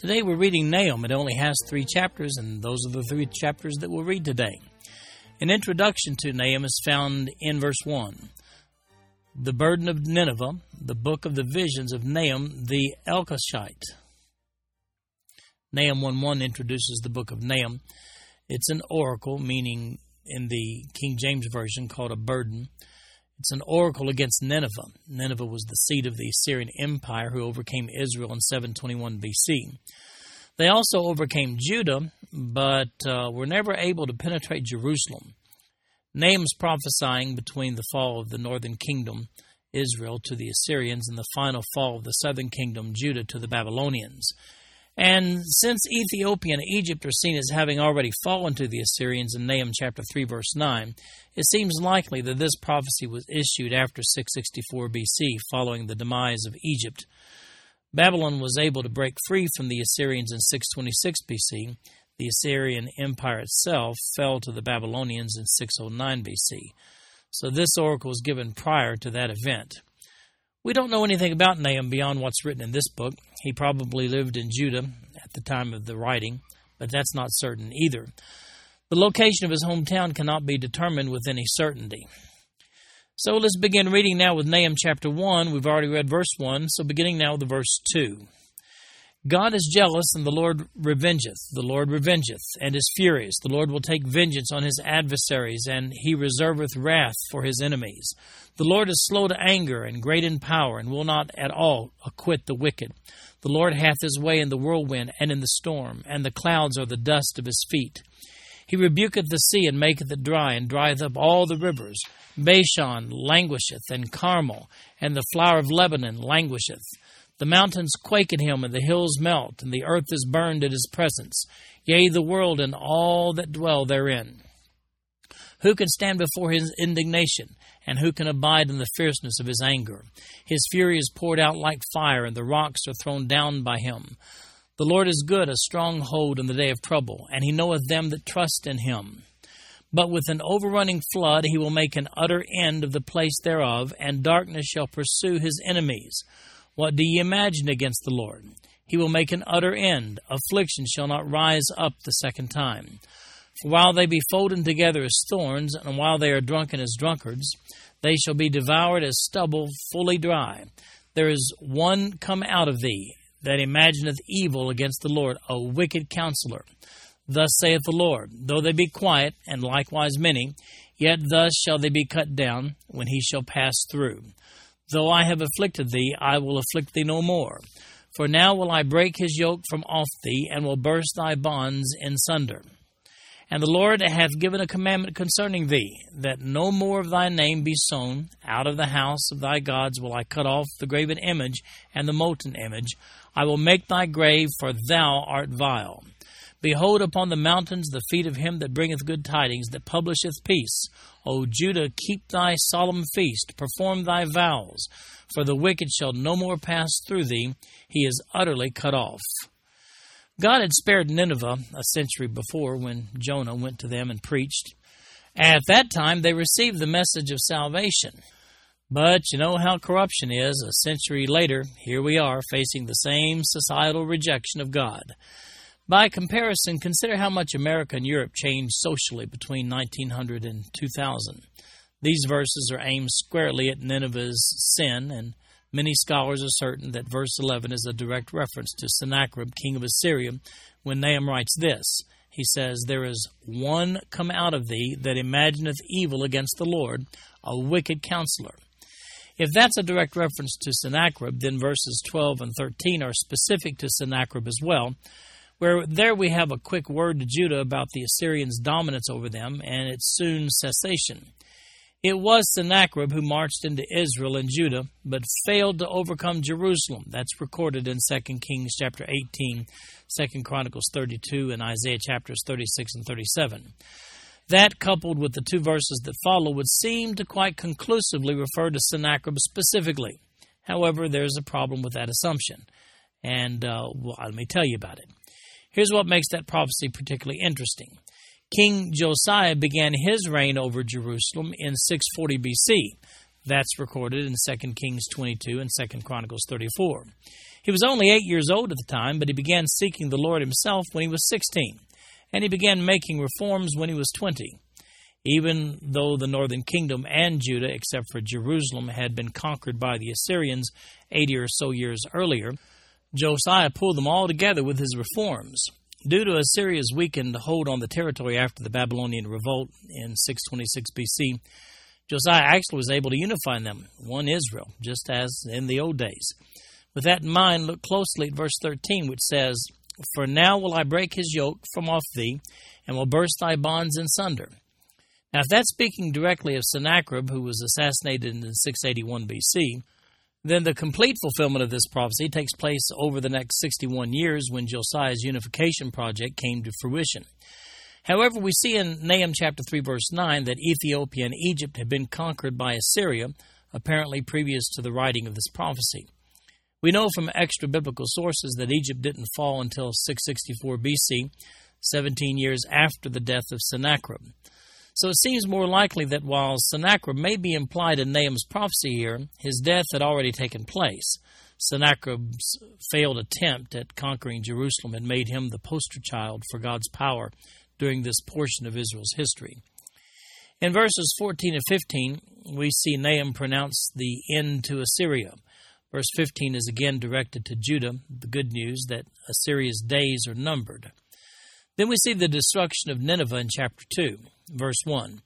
Today we're reading Nahum. It only has three chapters, and those are the three chapters that we'll read today. An introduction to Nahum is found in verse 1. The burden of Nineveh, the book of the visions of Nahum the Elkoshite. Nahum 1 1 introduces the book of Nahum. It's an oracle, meaning in the King James Version called a burden. It's an oracle against Nineveh. Nineveh was the seat of the Assyrian Empire who overcame Israel in 721 BC. They also overcame Judah, but uh, were never able to penetrate Jerusalem. Nahum's prophesying between the fall of the northern kingdom, Israel, to the Assyrians, and the final fall of the southern kingdom, Judah, to the Babylonians. And since Ethiopia and Egypt are seen as having already fallen to the Assyrians in Nahum chapter 3 verse 9, it seems likely that this prophecy was issued after 664 BC following the demise of Egypt. Babylon was able to break free from the Assyrians in 626 BC. The Assyrian Empire itself fell to the Babylonians in 609 BC. So this oracle was given prior to that event. We don't know anything about Nahum beyond what's written in this book. He probably lived in Judah at the time of the writing, but that's not certain either. The location of his hometown cannot be determined with any certainty. So let's begin reading now with Nahum chapter 1. We've already read verse 1, so beginning now with verse 2. God is jealous, and the Lord revengeth. The Lord revengeth, and is furious. The Lord will take vengeance on his adversaries, and he reserveth wrath for his enemies. The Lord is slow to anger, and great in power, and will not at all acquit the wicked. The Lord hath his way in the whirlwind and in the storm, and the clouds are the dust of his feet. He rebuketh the sea, and maketh it dry, and drieth up all the rivers. Bashan languisheth, and Carmel, and the flower of Lebanon languisheth. The mountains quake at him, and the hills melt, and the earth is burned at his presence, yea, the world and all that dwell therein. Who can stand before his indignation, and who can abide in the fierceness of his anger? His fury is poured out like fire, and the rocks are thrown down by him. The Lord is good, a stronghold in the day of trouble, and he knoweth them that trust in him. But with an overrunning flood he will make an utter end of the place thereof, and darkness shall pursue his enemies. What do ye imagine against the Lord? He will make an utter end. Affliction shall not rise up the second time. For while they be folded together as thorns, and while they are drunken as drunkards, they shall be devoured as stubble fully dry. There is one come out of thee that imagineth evil against the Lord, a wicked counselor. Thus saith the Lord, though they be quiet, and likewise many, yet thus shall they be cut down when he shall pass through. Though I have afflicted thee, I will afflict thee no more. For now will I break his yoke from off thee, and will burst thy bonds in sunder. And the Lord hath given a commandment concerning thee, that no more of thy name be sown. Out of the house of thy gods will I cut off the graven image and the molten image. I will make thy grave, for thou art vile. Behold upon the mountains the feet of him that bringeth good tidings, that publisheth peace. O Judah, keep thy solemn feast, perform thy vows, for the wicked shall no more pass through thee, he is utterly cut off. God had spared Nineveh a century before when Jonah went to them and preached. At that time, they received the message of salvation. But you know how corruption is. A century later, here we are facing the same societal rejection of God. By comparison, consider how much America and Europe changed socially between 1900 and 2000. These verses are aimed squarely at Nineveh's sin, and many scholars are certain that verse 11 is a direct reference to Sennacherib, king of Assyria, when Nahum writes this. He says, There is one come out of thee that imagineth evil against the Lord, a wicked counselor. If that's a direct reference to Sennacherib, then verses 12 and 13 are specific to Sennacherib as well, where there we have a quick word to Judah about the Assyrians' dominance over them and its soon cessation. It was Sennacherib who marched into Israel and Judah, but failed to overcome Jerusalem. That's recorded in 2 Kings chapter 18, 2 Chronicles 32, and Isaiah chapters 36 and 37. That, coupled with the two verses that follow, would seem to quite conclusively refer to Sennacherib specifically. However, there's a problem with that assumption, and uh, well, let me tell you about it. Here's what makes that prophecy particularly interesting. King Josiah began his reign over Jerusalem in 640 BC. That's recorded in 2 Kings 22 and 2 Chronicles 34. He was only eight years old at the time, but he began seeking the Lord himself when he was 16, and he began making reforms when he was 20. Even though the northern kingdom and Judah, except for Jerusalem, had been conquered by the Assyrians 80 or so years earlier, Josiah pulled them all together with his reforms. Due to Assyria's weakened hold on the territory after the Babylonian revolt in 626 BC, Josiah actually was able to unify them, one Israel, just as in the old days. With that in mind, look closely at verse 13, which says, For now will I break his yoke from off thee, and will burst thy bonds in sunder. Now, if that's speaking directly of Sennacherib, who was assassinated in 681 BC, then the complete fulfillment of this prophecy takes place over the next 61 years when Josiah's unification project came to fruition. However, we see in Nahum chapter 3 verse 9 that Ethiopia and Egypt had been conquered by Assyria, apparently previous to the writing of this prophecy. We know from extra biblical sources that Egypt didn't fall until 664 BC, 17 years after the death of Sennacherib. So it seems more likely that while Sennacherib may be implied in Nahum's prophecy here, his death had already taken place. Sennacherib's failed attempt at conquering Jerusalem had made him the poster child for God's power during this portion of Israel's history. In verses 14 and 15, we see Nahum pronounce the end to Assyria. Verse 15 is again directed to Judah, the good news that Assyria's days are numbered. Then we see the destruction of Nineveh in chapter 2, verse 1.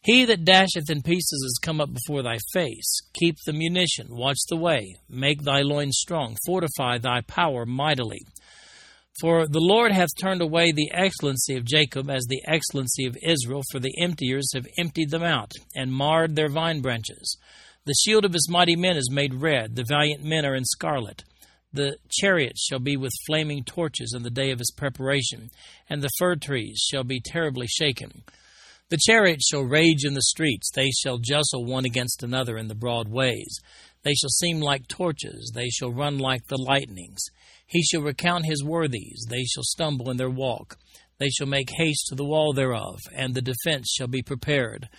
He that dasheth in pieces is come up before thy face. Keep the munition, watch the way, make thy loins strong, fortify thy power mightily. For the Lord hath turned away the excellency of Jacob as the excellency of Israel, for the emptiers have emptied them out, and marred their vine branches. The shield of his mighty men is made red, the valiant men are in scarlet. The chariots shall be with flaming torches in the day of his preparation, and the fir trees shall be terribly shaken. The chariots shall rage in the streets, they shall jostle one against another in the broad ways. They shall seem like torches, they shall run like the lightnings. He shall recount his worthies, they shall stumble in their walk. They shall make haste to the wall thereof, and the defense shall be prepared.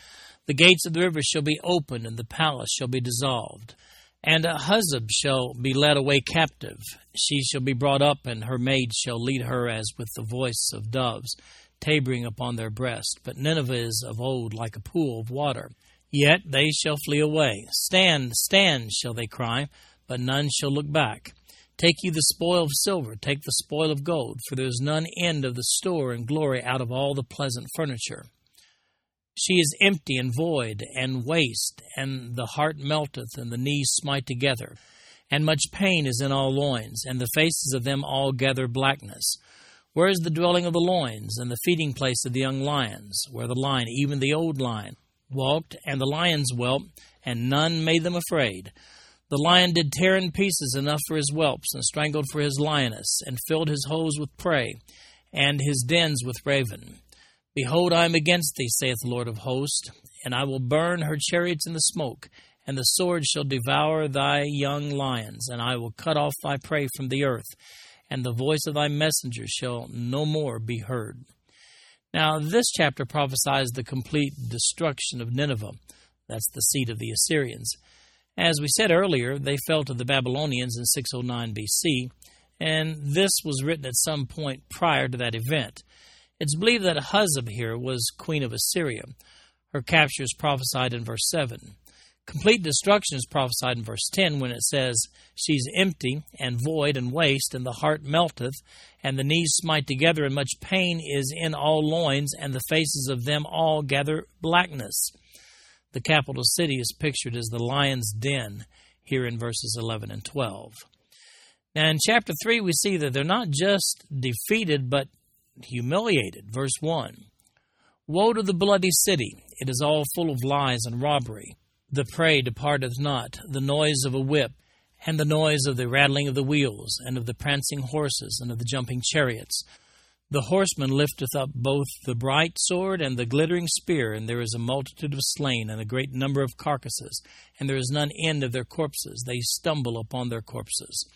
The gates of the river shall be opened, and the palace shall be dissolved. And Huzzab shall be led away captive. She shall be brought up, and her maids shall lead her as with the voice of doves, tabering upon their breast. But Nineveh is of old like a pool of water. Yet they shall flee away. Stand, stand, shall they cry, but none shall look back. Take you the spoil of silver, take the spoil of gold, for there is none end of the store and glory out of all the pleasant furniture. She is empty and void and waste, and the heart melteth, and the knees smite together. And much pain is in all loins, and the faces of them all gather blackness. Where is the dwelling of the loins, and the feeding place of the young lions, where the lion, even the old lion, walked, and the lions whelped, and none made them afraid? The lion did tear in pieces enough for his whelps, and strangled for his lioness, and filled his holes with prey, and his dens with raven. Behold, I am against thee, saith the Lord of hosts, and I will burn her chariots in the smoke, and the sword shall devour thy young lions, and I will cut off thy prey from the earth, and the voice of thy messengers shall no more be heard. Now, this chapter prophesies the complete destruction of Nineveh. That's the seat of the Assyrians. As we said earlier, they fell to the Babylonians in 609 BC, and this was written at some point prior to that event. It's believed that Huzzab here was queen of Assyria. Her capture is prophesied in verse 7. Complete destruction is prophesied in verse 10 when it says, She's empty and void and waste, and the heart melteth, and the knees smite together, and much pain is in all loins, and the faces of them all gather blackness. The capital city is pictured as the lion's den here in verses 11 and 12. Now, in chapter 3, we see that they're not just defeated, but humiliated. Verse 1 Woe to the bloody city! It is all full of lies and robbery. The prey departeth not, the noise of a whip, and the noise of the rattling of the wheels, and of the prancing horses, and of the jumping chariots. The horseman lifteth up both the bright sword and the glittering spear, and there is a multitude of slain, and a great number of carcasses, and there is none end of their corpses. They stumble upon their corpses.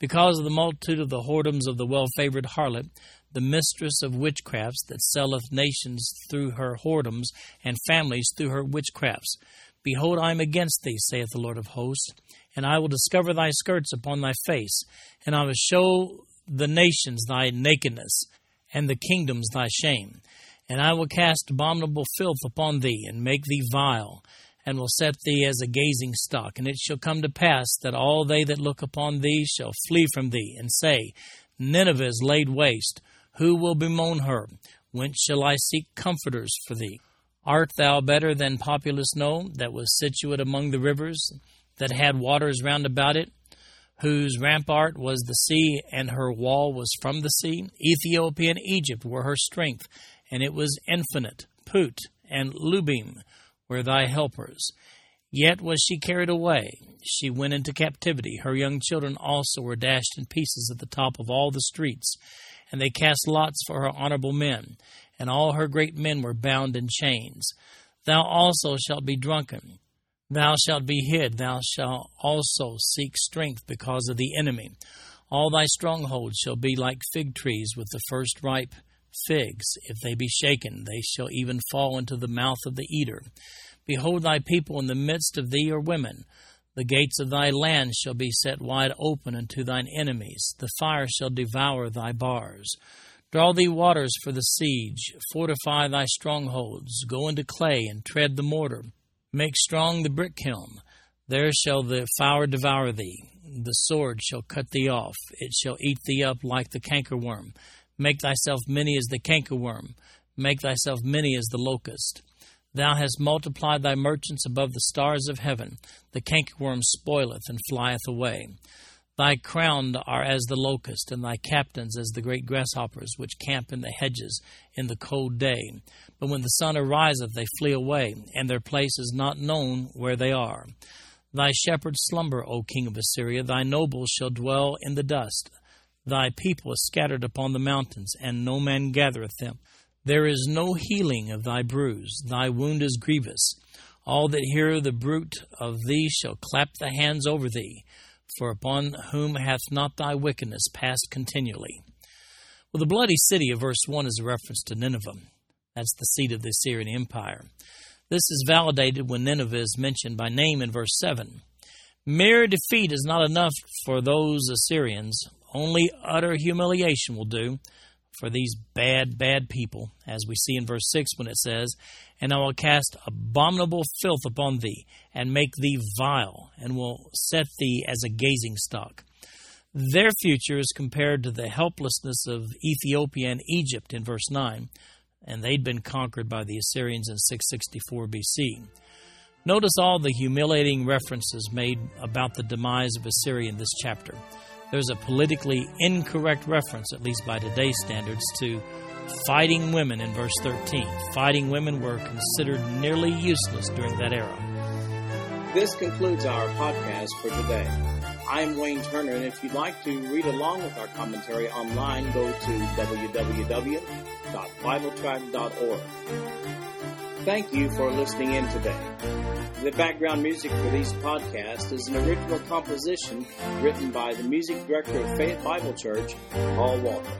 Because of the multitude of the whoredoms of the well favored harlot, the mistress of witchcrafts that selleth nations through her whoredoms, and families through her witchcrafts. Behold, I am against thee, saith the Lord of hosts, and I will discover thy skirts upon thy face, and I will show the nations thy nakedness, and the kingdoms thy shame. And I will cast abominable filth upon thee, and make thee vile, and will set thee as a gazing stock. And it shall come to pass that all they that look upon thee shall flee from thee, and say, Nineveh is laid waste who will bemoan her? Whence shall I seek comforters for thee? Art thou better than populous No, that was situate among the rivers, that had waters round about it, whose rampart was the sea, and her wall was from the sea? Ethiopia and Egypt were her strength, and it was infinite. Put and Lubim were thy helpers. Yet was she carried away. She went into captivity. Her young children also were dashed in pieces at the top of all the streets and they cast lots for her honorable men, and all her great men were bound in chains. Thou also shalt be drunken, thou shalt be hid, thou shalt also seek strength because of the enemy. All thy strongholds shall be like fig trees with the first ripe figs. If they be shaken, they shall even fall into the mouth of the eater. Behold, thy people in the midst of thee are women. The gates of thy land shall be set wide open unto thine enemies. The fire shall devour thy bars. Draw thee waters for the siege. Fortify thy strongholds. Go into clay and tread the mortar. Make strong the brick kiln. There shall the fire devour thee. The sword shall cut thee off. It shall eat thee up like the cankerworm. Make thyself many as the cankerworm. Make thyself many as the locust. Thou hast multiplied thy merchants above the stars of heaven. The cankerworm spoileth and flieth away. Thy crown are as the locust, and thy captains as the great grasshoppers, which camp in the hedges in the cold day. But when the sun ariseth, they flee away, and their place is not known where they are. Thy shepherds slumber, O king of Assyria. Thy nobles shall dwell in the dust. Thy people is scattered upon the mountains, and no man gathereth them. There is no healing of thy bruise, thy wound is grievous. All that hear the bruit of thee shall clap the hands over thee, for upon whom hath not thy wickedness passed continually? Well, the bloody city of verse 1 is a reference to Nineveh. That's the seat of the Assyrian Empire. This is validated when Nineveh is mentioned by name in verse 7. Mere defeat is not enough for those Assyrians. Only utter humiliation will do for these bad, bad people, as we see in verse 6 when it says, And I will cast abominable filth upon thee, and make thee vile, and will set thee as a gazing stock. Their future is compared to the helplessness of Ethiopia and Egypt in verse 9, and they'd been conquered by the Assyrians in 664 BC. Notice all the humiliating references made about the demise of Assyria in this chapter there's a politically incorrect reference, at least by today's standards, to fighting women in verse 13. Fighting women were considered nearly useless during that era. This concludes our podcast for today. I'm Wayne Turner, and if you'd like to read along with our commentary online, go to www.bibletrack.org. Thank you for listening in today. The background music for these podcasts is an original composition written by the music director of Faith Bible Church, Paul Walker.